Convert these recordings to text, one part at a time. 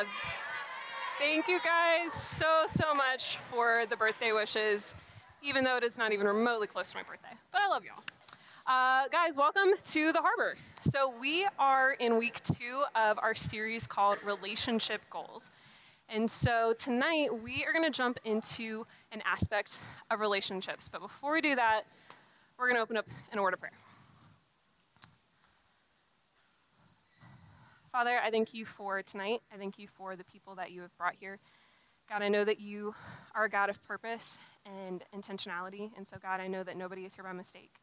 Uh, thank you guys so, so much for the birthday wishes, even though it is not even remotely close to my birthday. But I love y'all. Uh, guys, welcome to the harbor. So, we are in week two of our series called Relationship Goals. And so, tonight we are going to jump into an aspect of relationships. But before we do that, we're going to open up an word of prayer. Father, I thank you for tonight. I thank you for the people that you have brought here. God, I know that you are a God of purpose and intentionality. And so, God, I know that nobody is here by mistake.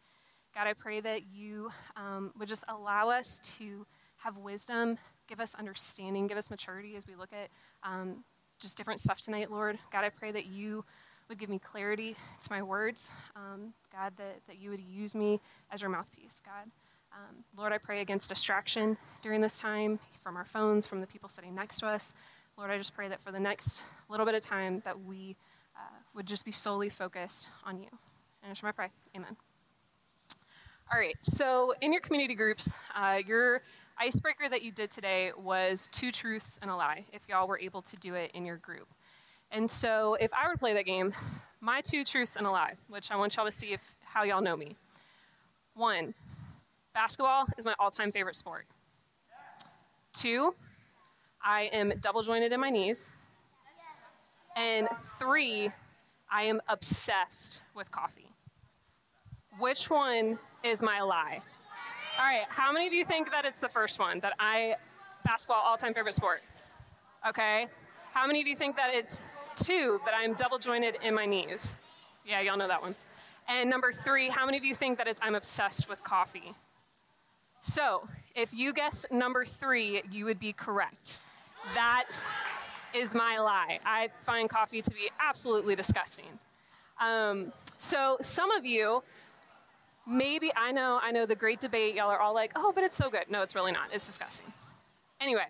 God, I pray that you um, would just allow us to have wisdom, give us understanding, give us maturity as we look at um, just different stuff tonight, Lord. God, I pray that you would give me clarity to my words. Um, God, that, that you would use me as your mouthpiece, God. Um, Lord, I pray against distraction during this time from our phones, from the people sitting next to us. Lord, I just pray that for the next little bit of time that we uh, would just be solely focused on you. And it's my prayer. Amen. All right, so in your community groups, uh, your icebreaker that you did today was two truths and a lie, if y'all were able to do it in your group. And so if I were to play that game, my two truths and a lie, which I want y'all to see if how y'all know me. One, Basketball is my all time favorite sport. Two, I am double jointed in my knees. And three, I am obsessed with coffee. Which one is my lie? All right, how many of you think that it's the first one, that I, basketball, all time favorite sport? Okay. How many of you think that it's two, that I'm double jointed in my knees? Yeah, y'all know that one. And number three, how many of you think that it's I'm obsessed with coffee? So, if you guessed number three, you would be correct. That is my lie. I find coffee to be absolutely disgusting. Um, so, some of you, maybe I know, I know the great debate. Y'all are all like, "Oh, but it's so good." No, it's really not. It's disgusting. Anyway,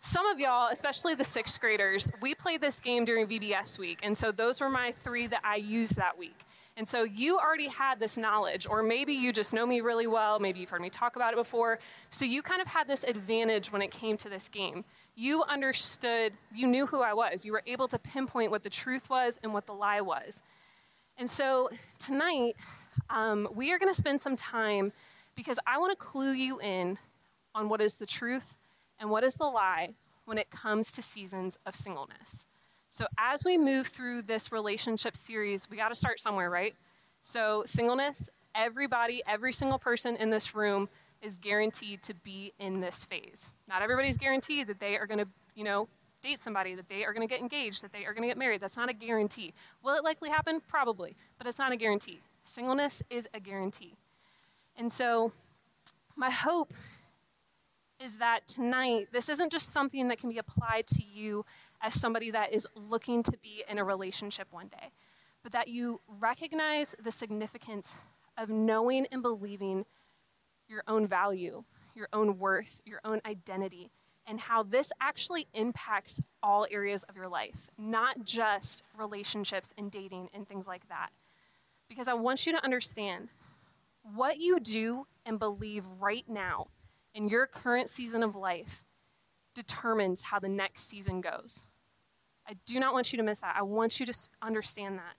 some of y'all, especially the sixth graders, we played this game during VBS week, and so those were my three that I used that week. And so you already had this knowledge, or maybe you just know me really well, maybe you've heard me talk about it before. So you kind of had this advantage when it came to this game. You understood, you knew who I was. You were able to pinpoint what the truth was and what the lie was. And so tonight, um, we are going to spend some time because I want to clue you in on what is the truth and what is the lie when it comes to seasons of singleness. So, as we move through this relationship series, we got to start somewhere, right? So, singleness, everybody, every single person in this room is guaranteed to be in this phase. Not everybody's guaranteed that they are going to, you know, date somebody, that they are going to get engaged, that they are going to get married. That's not a guarantee. Will it likely happen? Probably, but it's not a guarantee. Singleness is a guarantee. And so, my hope is that tonight, this isn't just something that can be applied to you as somebody that is looking to be in a relationship one day, but that you recognize the significance of knowing and believing your own value, your own worth, your own identity, and how this actually impacts all areas of your life, not just relationships and dating and things like that. Because I want you to understand what you do and believe right now in your current season of life determines how the next season goes. I do not want you to miss that. I want you to understand that.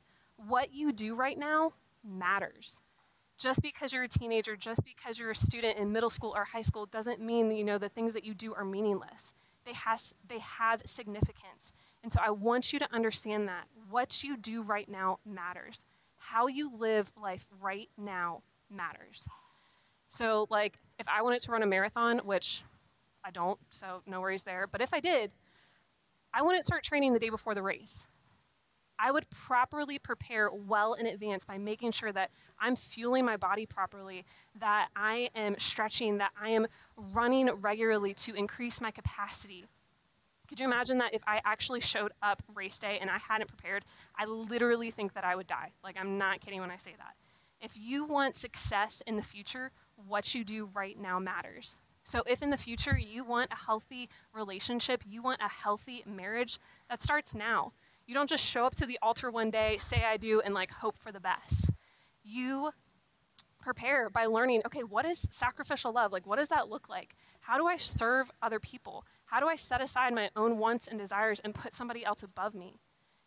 What you do right now matters. Just because you're a teenager, just because you're a student in middle school or high school doesn't mean you know the things that you do are meaningless. They has they have significance. And so I want you to understand that what you do right now matters. How you live life right now matters. So like if I wanted to run a marathon, which I don't, so no worries there. But if I did, I wouldn't start training the day before the race. I would properly prepare well in advance by making sure that I'm fueling my body properly, that I am stretching, that I am running regularly to increase my capacity. Could you imagine that if I actually showed up race day and I hadn't prepared? I literally think that I would die. Like, I'm not kidding when I say that. If you want success in the future, what you do right now matters. So, if in the future you want a healthy relationship, you want a healthy marriage, that starts now. You don't just show up to the altar one day, say I do, and like hope for the best. You prepare by learning okay, what is sacrificial love? Like, what does that look like? How do I serve other people? How do I set aside my own wants and desires and put somebody else above me?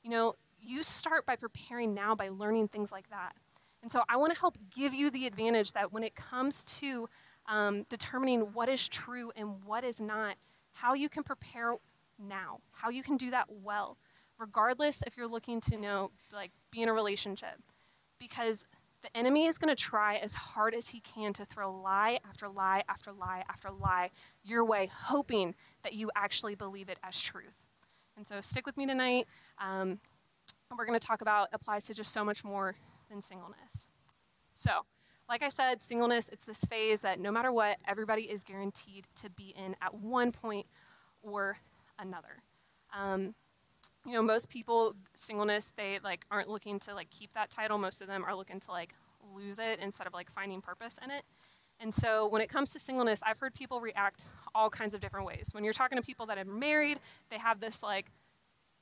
You know, you start by preparing now by learning things like that. And so I want to help give you the advantage that when it comes to um, determining what is true and what is not, how you can prepare now, how you can do that well, regardless if you're looking to know, like, be in a relationship. Because the enemy is going to try as hard as he can to throw lie after lie after lie after lie your way, hoping that you actually believe it as truth. And so stick with me tonight. Um, we're going to talk about applies to just so much more than singleness. So, like I said, singleness, it's this phase that no matter what, everybody is guaranteed to be in at one point or another. Um, you know, most people, singleness, they like aren't looking to like keep that title. Most of them are looking to like lose it instead of like finding purpose in it. And so when it comes to singleness, I've heard people react all kinds of different ways. When you're talking to people that are married, they have this like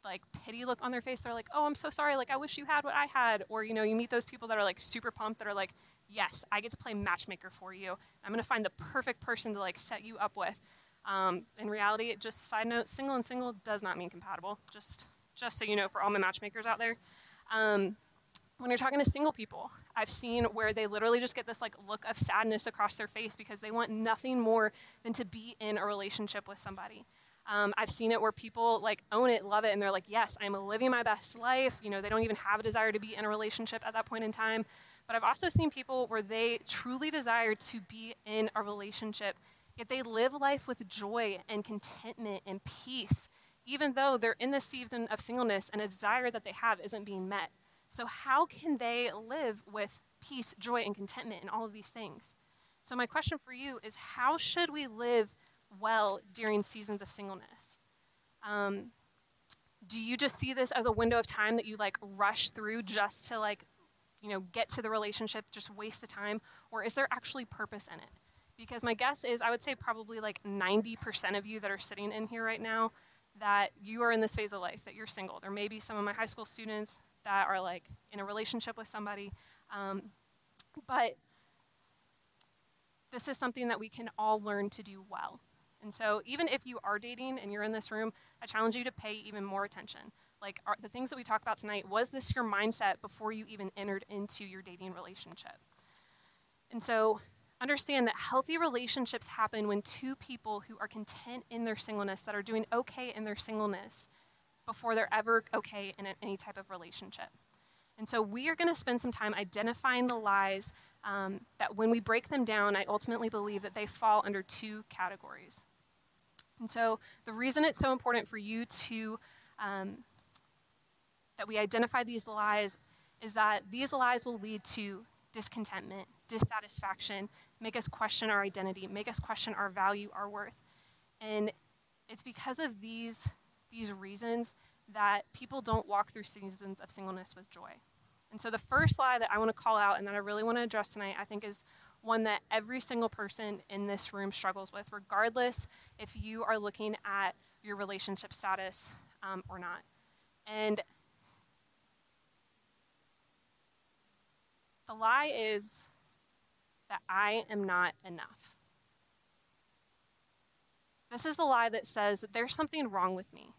like pity look on their face. They're like, "Oh, I'm so sorry. Like I wish you had what I had." Or you know, you meet those people that are like super pumped that are like, "Yes, I get to play matchmaker for you. I'm going to find the perfect person to like set you up with." Um, in reality, it just side note, single and single does not mean compatible. Just just so you know, for all my matchmakers out there. Um, when you're talking to single people, I've seen where they literally just get this like look of sadness across their face because they want nothing more than to be in a relationship with somebody. Um, I've seen it where people like own it, love it, and they're like, yes, I'm living my best life. You know, they don't even have a desire to be in a relationship at that point in time. But I've also seen people where they truly desire to be in a relationship, yet they live life with joy and contentment and peace, even though they're in the season of singleness and a desire that they have isn't being met. So, how can they live with peace, joy, and contentment in all of these things? So, my question for you is how should we live well during seasons of singleness? Um, do you just see this as a window of time that you like rush through just to like, you know, get to the relationship, just waste the time? Or is there actually purpose in it? Because my guess is I would say probably like 90% of you that are sitting in here right now that you are in this phase of life, that you're single. There may be some of my high school students that are like in a relationship with somebody. Um, but this is something that we can all learn to do well. And so, even if you are dating and you're in this room, I challenge you to pay even more attention. Like are, the things that we talk about tonight, was this your mindset before you even entered into your dating relationship? And so, understand that healthy relationships happen when two people who are content in their singleness, that are doing okay in their singleness, before they're ever okay in any type of relationship. And so, we are going to spend some time identifying the lies um, that when we break them down, I ultimately believe that they fall under two categories. And so the reason it's so important for you to, um, that we identify these lies is that these lies will lead to discontentment, dissatisfaction, make us question our identity, make us question our value, our worth. And it's because of these, these reasons that people don't walk through seasons of singleness with joy. And so the first lie that I want to call out and that I really want to address tonight, I think is one that every single person in this room struggles with, regardless if you are looking at your relationship status um, or not. And the lie is that I am not enough. This is the lie that says that there's something wrong with me,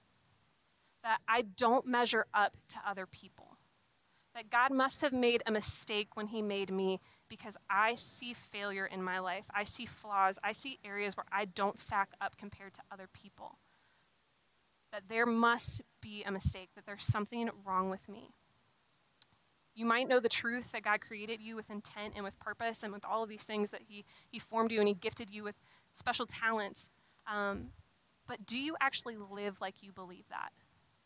that I don't measure up to other people, that God must have made a mistake when He made me because I see failure in my life. I see flaws. I see areas where I don't stack up compared to other people. That there must be a mistake, that there's something wrong with me. You might know the truth that God created you with intent and with purpose and with all of these things that He, he formed you and He gifted you with special talents. Um, but do you actually live like you believe that?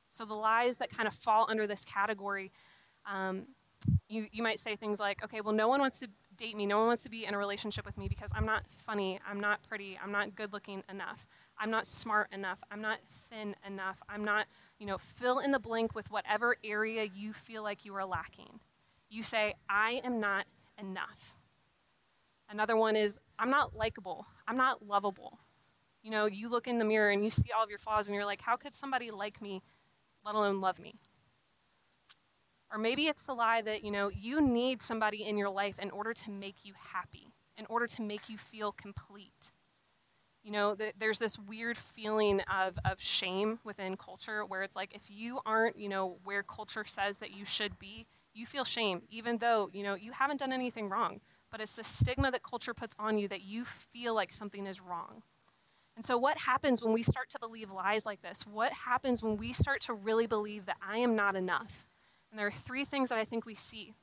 So the lies that kind of fall under this category um, you, you might say things like, okay, well, no one wants to date me. No one wants to be in a relationship with me because I'm not funny. I'm not pretty. I'm not good looking enough. I'm not smart enough. I'm not thin enough. I'm not, you know, fill in the blank with whatever area you feel like you are lacking. You say, I am not enough. Another one is, I'm not likable. I'm not lovable. You know, you look in the mirror and you see all of your flaws and you're like, how could somebody like me, let alone love me? Or maybe it's the lie that, you know, you need somebody in your life in order to make you happy, in order to make you feel complete. You know, th- there's this weird feeling of, of shame within culture where it's like if you aren't, you know, where culture says that you should be, you feel shame, even though, you know, you haven't done anything wrong. But it's the stigma that culture puts on you that you feel like something is wrong. And so, what happens when we start to believe lies like this? What happens when we start to really believe that I am not enough? And there are three things that I think we see.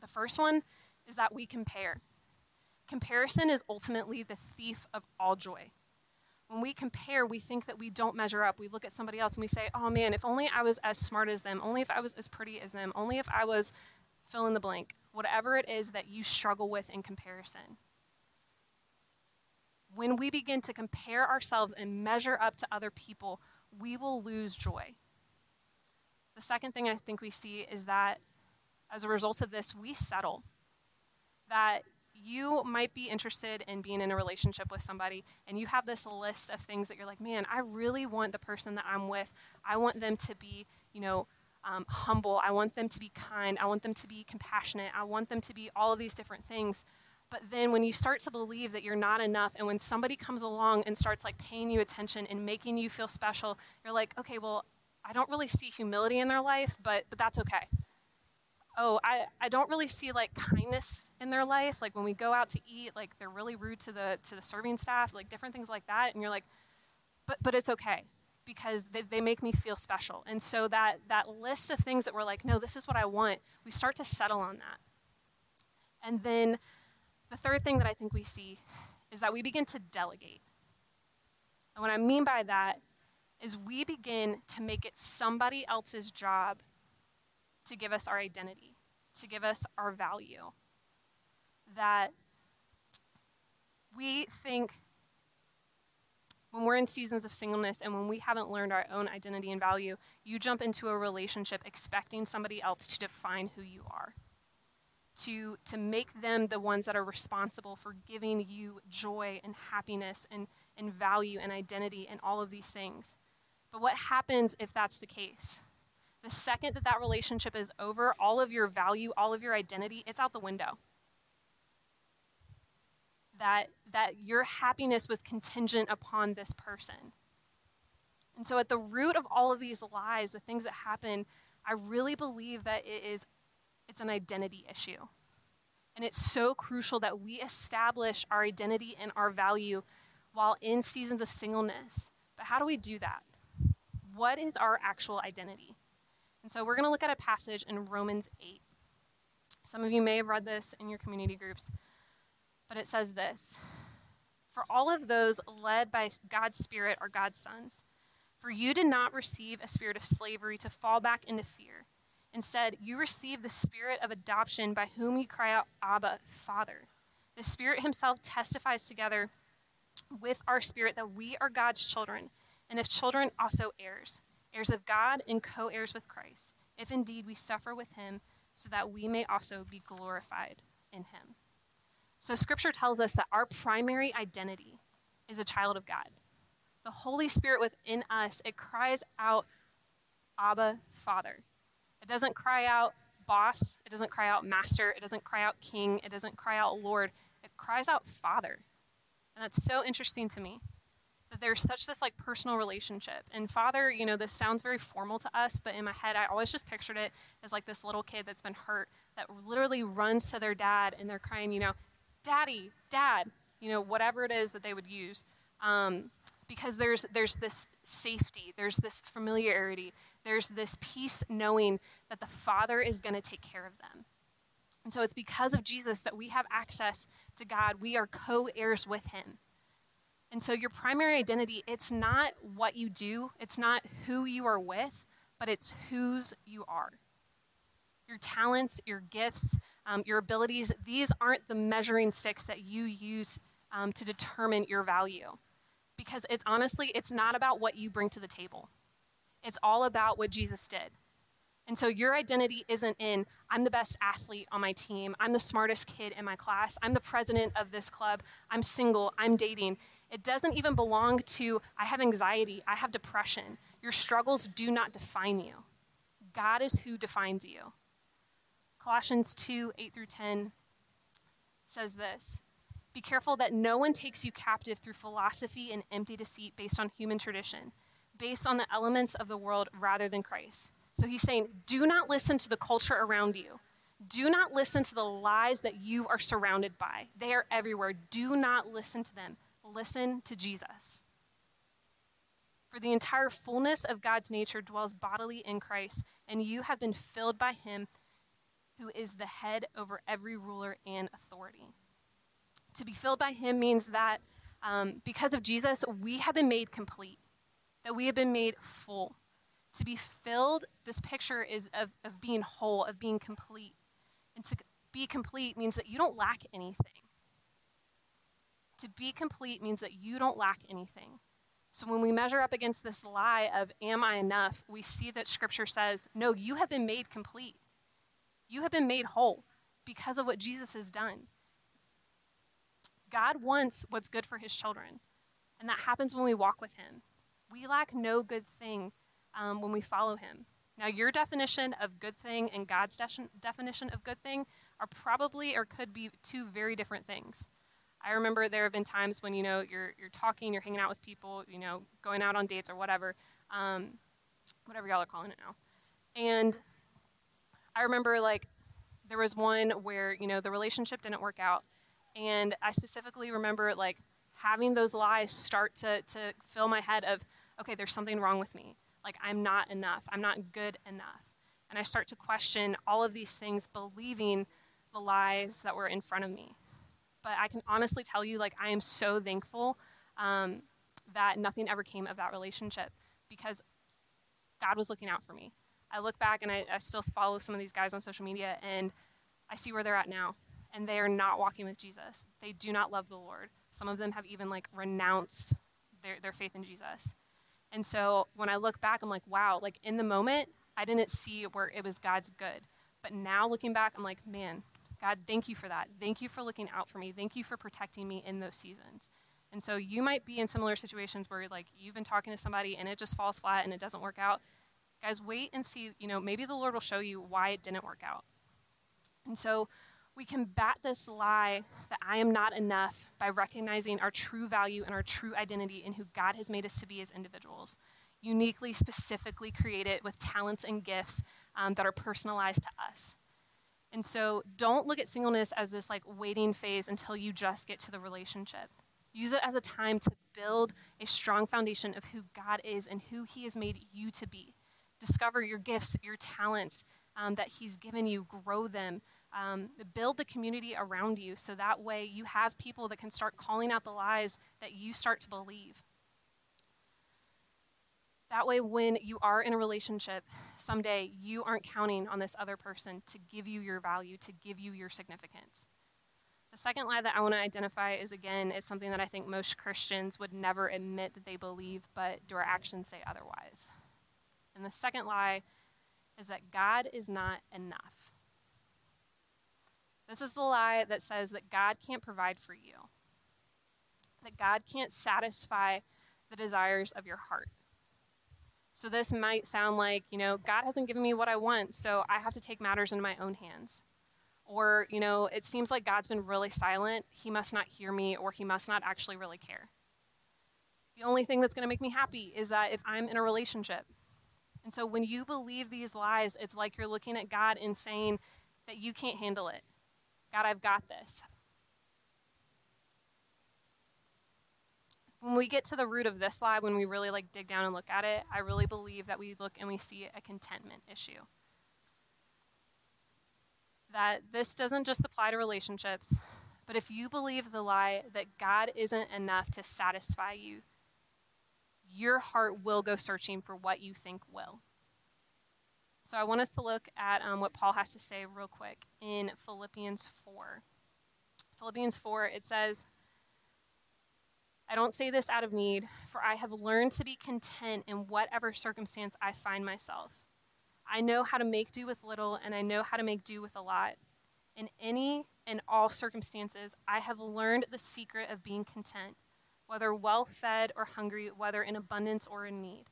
The first one is that we compare. Comparison is ultimately the thief of all joy. When we compare, we think that we don't measure up. We look at somebody else and we say, oh man, if only I was as smart as them, only if I was as pretty as them, only if I was fill in the blank, whatever it is that you struggle with in comparison. When we begin to compare ourselves and measure up to other people, we will lose joy. The second thing I think we see is that as a result of this, we settle. That you might be interested in being in a relationship with somebody and you have this list of things that you're like, man, I really want the person that I'm with, I want them to be, you know, um, humble. I want them to be kind. I want them to be compassionate. I want them to be all of these different things. But then when you start to believe that you're not enough, and when somebody comes along and starts like paying you attention and making you feel special, you're like, okay, well, I don't really see humility in their life, but but that's okay oh, I, I don't really see like kindness in their life. Like when we go out to eat, like they're really rude to the to the serving staff, like different things like that. And you're like, but but it's okay because they, they make me feel special. And so that that list of things that we're like, no, this is what I want, we start to settle on that. And then the third thing that I think we see is that we begin to delegate. And what I mean by that is we begin to make it somebody else's job to give us our identity, to give us our value. That we think when we're in seasons of singleness and when we haven't learned our own identity and value, you jump into a relationship expecting somebody else to define who you are, to, to make them the ones that are responsible for giving you joy and happiness and, and value and identity and all of these things. But what happens if that's the case? The second that that relationship is over, all of your value, all of your identity, it's out the window. That, that your happiness was contingent upon this person. And so, at the root of all of these lies, the things that happen, I really believe that it is it's an identity issue. And it's so crucial that we establish our identity and our value while in seasons of singleness. But how do we do that? What is our actual identity? And so we're going to look at a passage in Romans 8. Some of you may have read this in your community groups, but it says this For all of those led by God's Spirit are God's sons. For you did not receive a spirit of slavery to fall back into fear. Instead, you received the spirit of adoption by whom you cry out, Abba, Father. The Spirit Himself testifies together with our spirit that we are God's children, and if children, also heirs heirs of God and co heirs with Christ, if indeed we suffer with him, so that we may also be glorified in him. So, scripture tells us that our primary identity is a child of God. The Holy Spirit within us, it cries out, Abba, Father. It doesn't cry out, boss. It doesn't cry out, master. It doesn't cry out, king. It doesn't cry out, Lord. It cries out, Father. And that's so interesting to me that there's such this like personal relationship. And father, you know, this sounds very formal to us, but in my head, I always just pictured it as like this little kid that's been hurt that literally runs to their dad and they're crying, you know, daddy, dad, you know, whatever it is that they would use. Um, because there's there's this safety, there's this familiarity, there's this peace knowing that the Father is going to take care of them. And so it's because of Jesus that we have access to God. We are co heirs with Him. And so your primary identity, it's not what you do, it's not who you are with, but it's whose you are. Your talents, your gifts, um, your abilities, these aren't the measuring sticks that you use um, to determine your value. Because it's honestly, it's not about what you bring to the table. It's all about what Jesus did. And so your identity isn't in, I'm the best athlete on my team, I'm the smartest kid in my class, I'm the president of this club, I'm single, I'm dating. It doesn't even belong to, I have anxiety, I have depression. Your struggles do not define you. God is who defines you. Colossians 2 8 through 10 says this Be careful that no one takes you captive through philosophy and empty deceit based on human tradition, based on the elements of the world rather than Christ. So he's saying, do not listen to the culture around you. Do not listen to the lies that you are surrounded by. They are everywhere. Do not listen to them. Listen to Jesus. For the entire fullness of God's nature dwells bodily in Christ, and you have been filled by him who is the head over every ruler and authority. To be filled by him means that um, because of Jesus, we have been made complete, that we have been made full. To be filled, this picture is of, of being whole, of being complete. And to be complete means that you don't lack anything. To be complete means that you don't lack anything. So when we measure up against this lie of, am I enough, we see that scripture says, no, you have been made complete. You have been made whole because of what Jesus has done. God wants what's good for his children, and that happens when we walk with him. We lack no good thing um, when we follow him. Now, your definition of good thing and God's de- definition of good thing are probably or could be two very different things. I remember there have been times when you know you're you're talking, you're hanging out with people, you know, going out on dates or whatever, um, whatever y'all are calling it now. And I remember like there was one where you know the relationship didn't work out, and I specifically remember like having those lies start to to fill my head of okay, there's something wrong with me. Like I'm not enough. I'm not good enough. And I start to question all of these things, believing the lies that were in front of me but I can honestly tell you, like, I am so thankful um, that nothing ever came of that relationship because God was looking out for me. I look back and I, I still follow some of these guys on social media and I see where they're at now. And they are not walking with Jesus. They do not love the Lord. Some of them have even like renounced their, their faith in Jesus. And so when I look back, I'm like, wow, like in the moment, I didn't see where it was God's good. But now looking back, I'm like, man, God, thank you for that. Thank you for looking out for me. Thank you for protecting me in those seasons. And so you might be in similar situations where like you've been talking to somebody and it just falls flat and it doesn't work out. Guys, wait and see, you know, maybe the Lord will show you why it didn't work out. And so we combat this lie that I am not enough by recognizing our true value and our true identity in who God has made us to be as individuals, uniquely, specifically created with talents and gifts um, that are personalized to us. And so don't look at singleness as this like waiting phase until you just get to the relationship. Use it as a time to build a strong foundation of who God is and who He has made you to be. Discover your gifts, your talents um, that He's given you, grow them. Um, build the community around you so that way you have people that can start calling out the lies that you start to believe. That way, when you are in a relationship someday, you aren't counting on this other person to give you your value, to give you your significance. The second lie that I want to identify is again, it's something that I think most Christians would never admit that they believe, but do our actions say otherwise? And the second lie is that God is not enough. This is the lie that says that God can't provide for you, that God can't satisfy the desires of your heart. So this might sound like, you know, God hasn't given me what I want, so I have to take matters into my own hands. Or, you know, it seems like God's been really silent. He must not hear me, or he must not actually really care. The only thing that's going to make me happy is that if I'm in a relationship. And so when you believe these lies, it's like you're looking at God and saying that you can't handle it. God, I've got this. when we get to the root of this lie, when we really like dig down and look at it, I really believe that we look and we see a contentment issue. That this doesn't just apply to relationships, but if you believe the lie that God isn't enough to satisfy you, your heart will go searching for what you think will. So I want us to look at um, what Paul has to say real quick in Philippians 4. Philippians 4, it says, I don't say this out of need, for I have learned to be content in whatever circumstance I find myself. I know how to make do with little, and I know how to make do with a lot. In any and all circumstances, I have learned the secret of being content, whether well fed or hungry, whether in abundance or in need.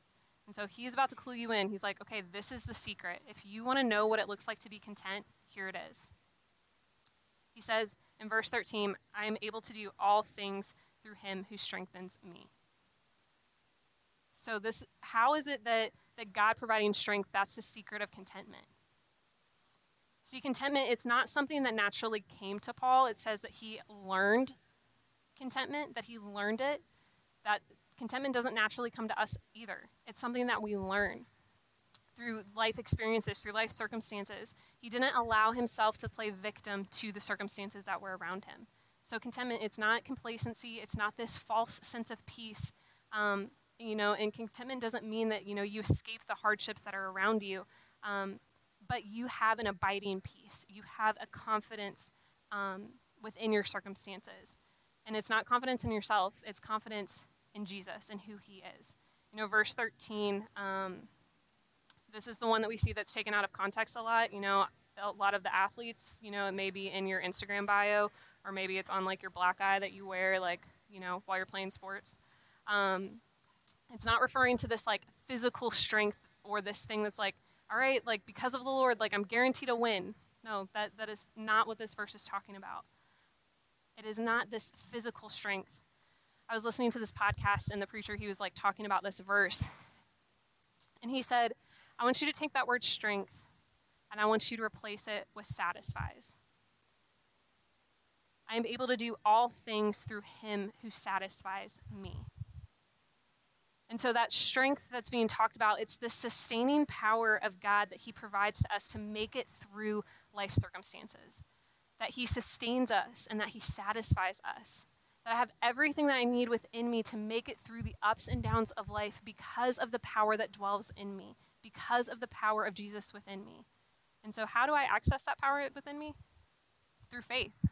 And so he's about to clue you in. He's like, okay, this is the secret. If you want to know what it looks like to be content, here it is. He says, in verse 13, I am able to do all things through him who strengthens me. So this how is it that that God providing strength that's the secret of contentment? See, contentment, it's not something that naturally came to Paul. It says that he learned contentment, that he learned it. That contentment doesn't naturally come to us either. It's something that we learn through life experiences, through life circumstances. He didn't allow himself to play victim to the circumstances that were around him. So, contentment, it's not complacency, it's not this false sense of peace. Um, you know, and contentment doesn't mean that, you know, you escape the hardships that are around you, um, but you have an abiding peace. You have a confidence um, within your circumstances. And it's not confidence in yourself, it's confidence in Jesus and who he is. You know, verse 13, um, this is the one that we see that's taken out of context a lot. You know, a lot of the athletes, you know, it may be in your Instagram bio, or maybe it's on like your black eye that you wear, like, you know, while you're playing sports. Um, it's not referring to this like physical strength or this thing that's like, all right, like because of the Lord, like I'm guaranteed to win. No, that, that is not what this verse is talking about. It is not this physical strength. I was listening to this podcast, and the preacher, he was like talking about this verse. And he said, I want you to take that word strength and I want you to replace it with satisfies. I am able to do all things through him who satisfies me. And so that strength that's being talked about, it's the sustaining power of God that he provides to us to make it through life circumstances that He sustains us and that He satisfies us. That I have everything that I need within me to make it through the ups and downs of life because of the power that dwells in me, because of the power of Jesus within me. And so, how do I access that power within me? Through faith,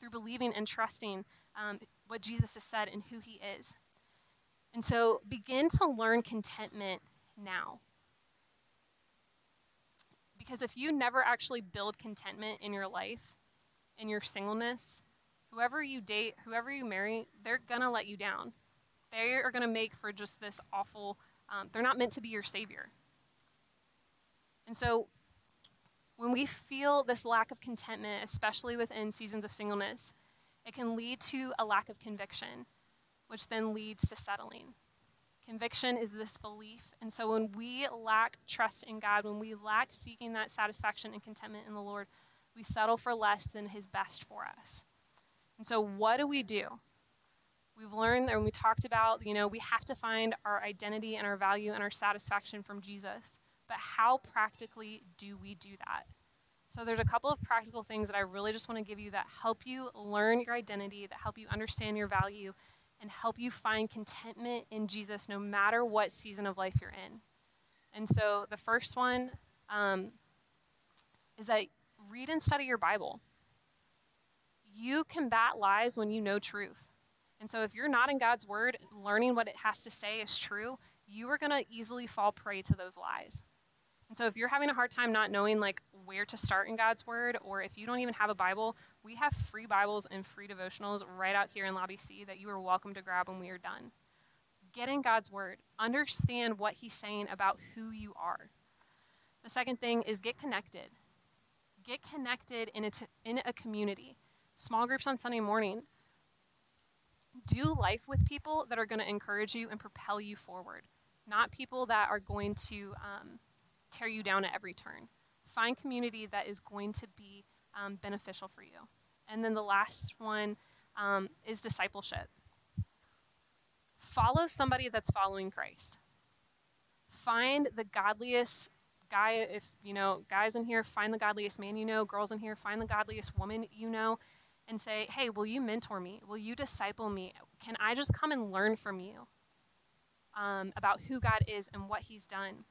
through believing and trusting um, what Jesus has said and who He is. And so, begin to learn contentment now. Because if you never actually build contentment in your life, in your singleness, whoever you date, whoever you marry, they're going to let you down. They are going to make for just this awful, um, they're not meant to be your savior. And so when we feel this lack of contentment, especially within seasons of singleness, it can lead to a lack of conviction, which then leads to settling. Conviction is this belief. And so when we lack trust in God, when we lack seeking that satisfaction and contentment in the Lord, we settle for less than His best for us. And so, what do we do? We've learned and we talked about, you know, we have to find our identity and our value and our satisfaction from Jesus. But how practically do we do that? So, there's a couple of practical things that I really just want to give you that help you learn your identity, that help you understand your value, and help you find contentment in Jesus no matter what season of life you're in. And so the first one um, is that read and study your Bible. You combat lies when you know truth. And so if you're not in God's word, learning what it has to say is true, you are going to easily fall prey to those lies. And so if you're having a hard time not knowing like where to start in God's word or if you don't even have a Bible, we have free Bibles and free devotionals right out here in Lobby C that you are welcome to grab when we are done. Get in God's Word, understand what He's saying about who you are. The second thing is get connected. Get connected in a, t- in a community. Small groups on Sunday morning. Do life with people that are going to encourage you and propel you forward, not people that are going to um, tear you down at every turn. Find community that is going to be um, beneficial for you. And then the last one um, is discipleship. Follow somebody that's following Christ. Find the godliest guy, if you know, guys in here, find the godliest man you know, girls in here, find the godliest woman you know, and say, hey, will you mentor me? Will you disciple me? Can I just come and learn from you um, about who God is and what He's done?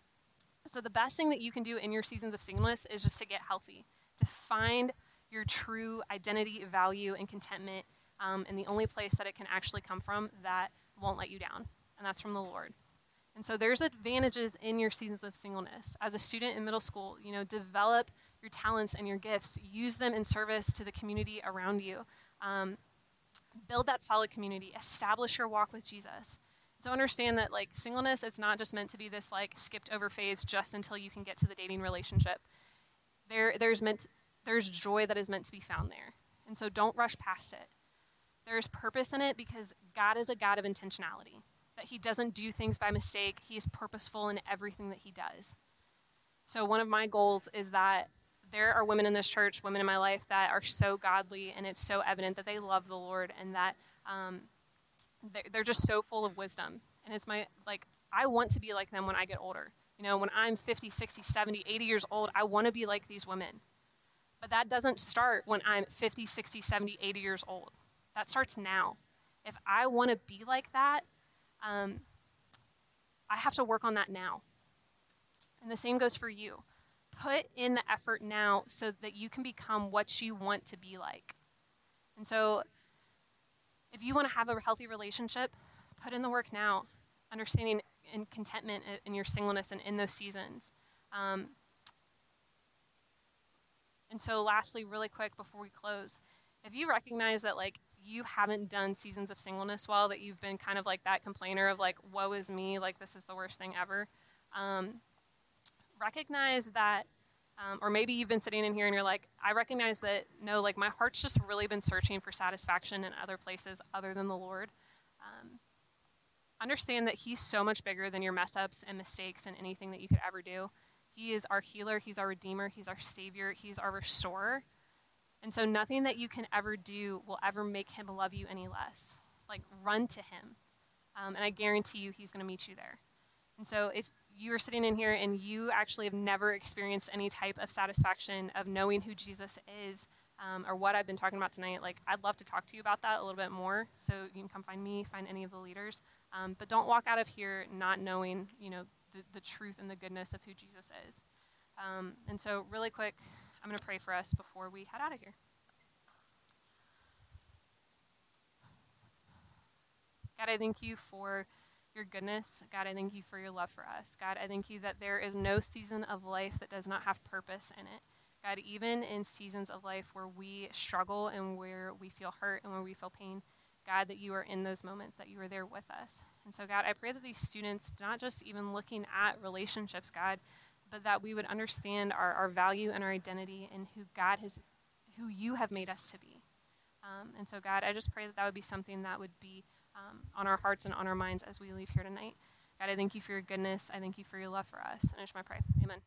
So, the best thing that you can do in your seasons of singleness is just to get healthy, to find your true identity, value, and contentment um, and the only place that it can actually come from that won't let you down, and that's from the Lord. And so there's advantages in your seasons of singleness. As a student in middle school, you know, develop your talents and your gifts, use them in service to the community around you. Um, build that solid community, establish your walk with Jesus. So understand that like singleness, it's not just meant to be this like skipped over phase just until you can get to the dating relationship. There, there's meant there's joy that is meant to be found there. And so don't rush past it. There's purpose in it because God is a God of intentionality, that He doesn't do things by mistake. He is purposeful in everything that He does. So, one of my goals is that there are women in this church, women in my life, that are so godly, and it's so evident that they love the Lord and that um, they're just so full of wisdom. And it's my, like, I want to be like them when I get older. You know, when I'm 50, 60, 70, 80 years old, I want to be like these women. But that doesn't start when I'm 50, 60, 70, 80 years old. That starts now. If I want to be like that, um, I have to work on that now. And the same goes for you. Put in the effort now so that you can become what you want to be like. And so, if you want to have a healthy relationship, put in the work now, understanding and contentment in your singleness and in those seasons. Um, and so, lastly, really quick before we close, if you recognize that like you haven't done seasons of singleness well, that you've been kind of like that complainer of like, woe is me, like this is the worst thing ever, um, recognize that, um, or maybe you've been sitting in here and you're like, I recognize that no, like my heart's just really been searching for satisfaction in other places other than the Lord. Um, understand that He's so much bigger than your mess ups and mistakes and anything that you could ever do. He is our healer, He's our redeemer, He's our savior, He's our restorer. And so nothing that you can ever do will ever make Him love you any less. Like, run to Him. Um, and I guarantee you, He's going to meet you there. And so if you are sitting in here and you actually have never experienced any type of satisfaction of knowing who Jesus is, um, or what I've been talking about tonight, like I'd love to talk to you about that a little bit more. So you can come find me, find any of the leaders. Um, but don't walk out of here not knowing, you know, the, the truth and the goodness of who Jesus is. Um, and so, really quick, I'm going to pray for us before we head out of here. God, I thank you for your goodness. God, I thank you for your love for us. God, I thank you that there is no season of life that does not have purpose in it. God, even in seasons of life where we struggle and where we feel hurt and where we feel pain, God, that you are in those moments, that you are there with us. And so, God, I pray that these students, not just even looking at relationships, God, but that we would understand our, our value and our identity and who God has, who you have made us to be. Um, and so, God, I just pray that that would be something that would be um, on our hearts and on our minds as we leave here tonight. God, I thank you for your goodness. I thank you for your love for us. And I just my prayer. Amen.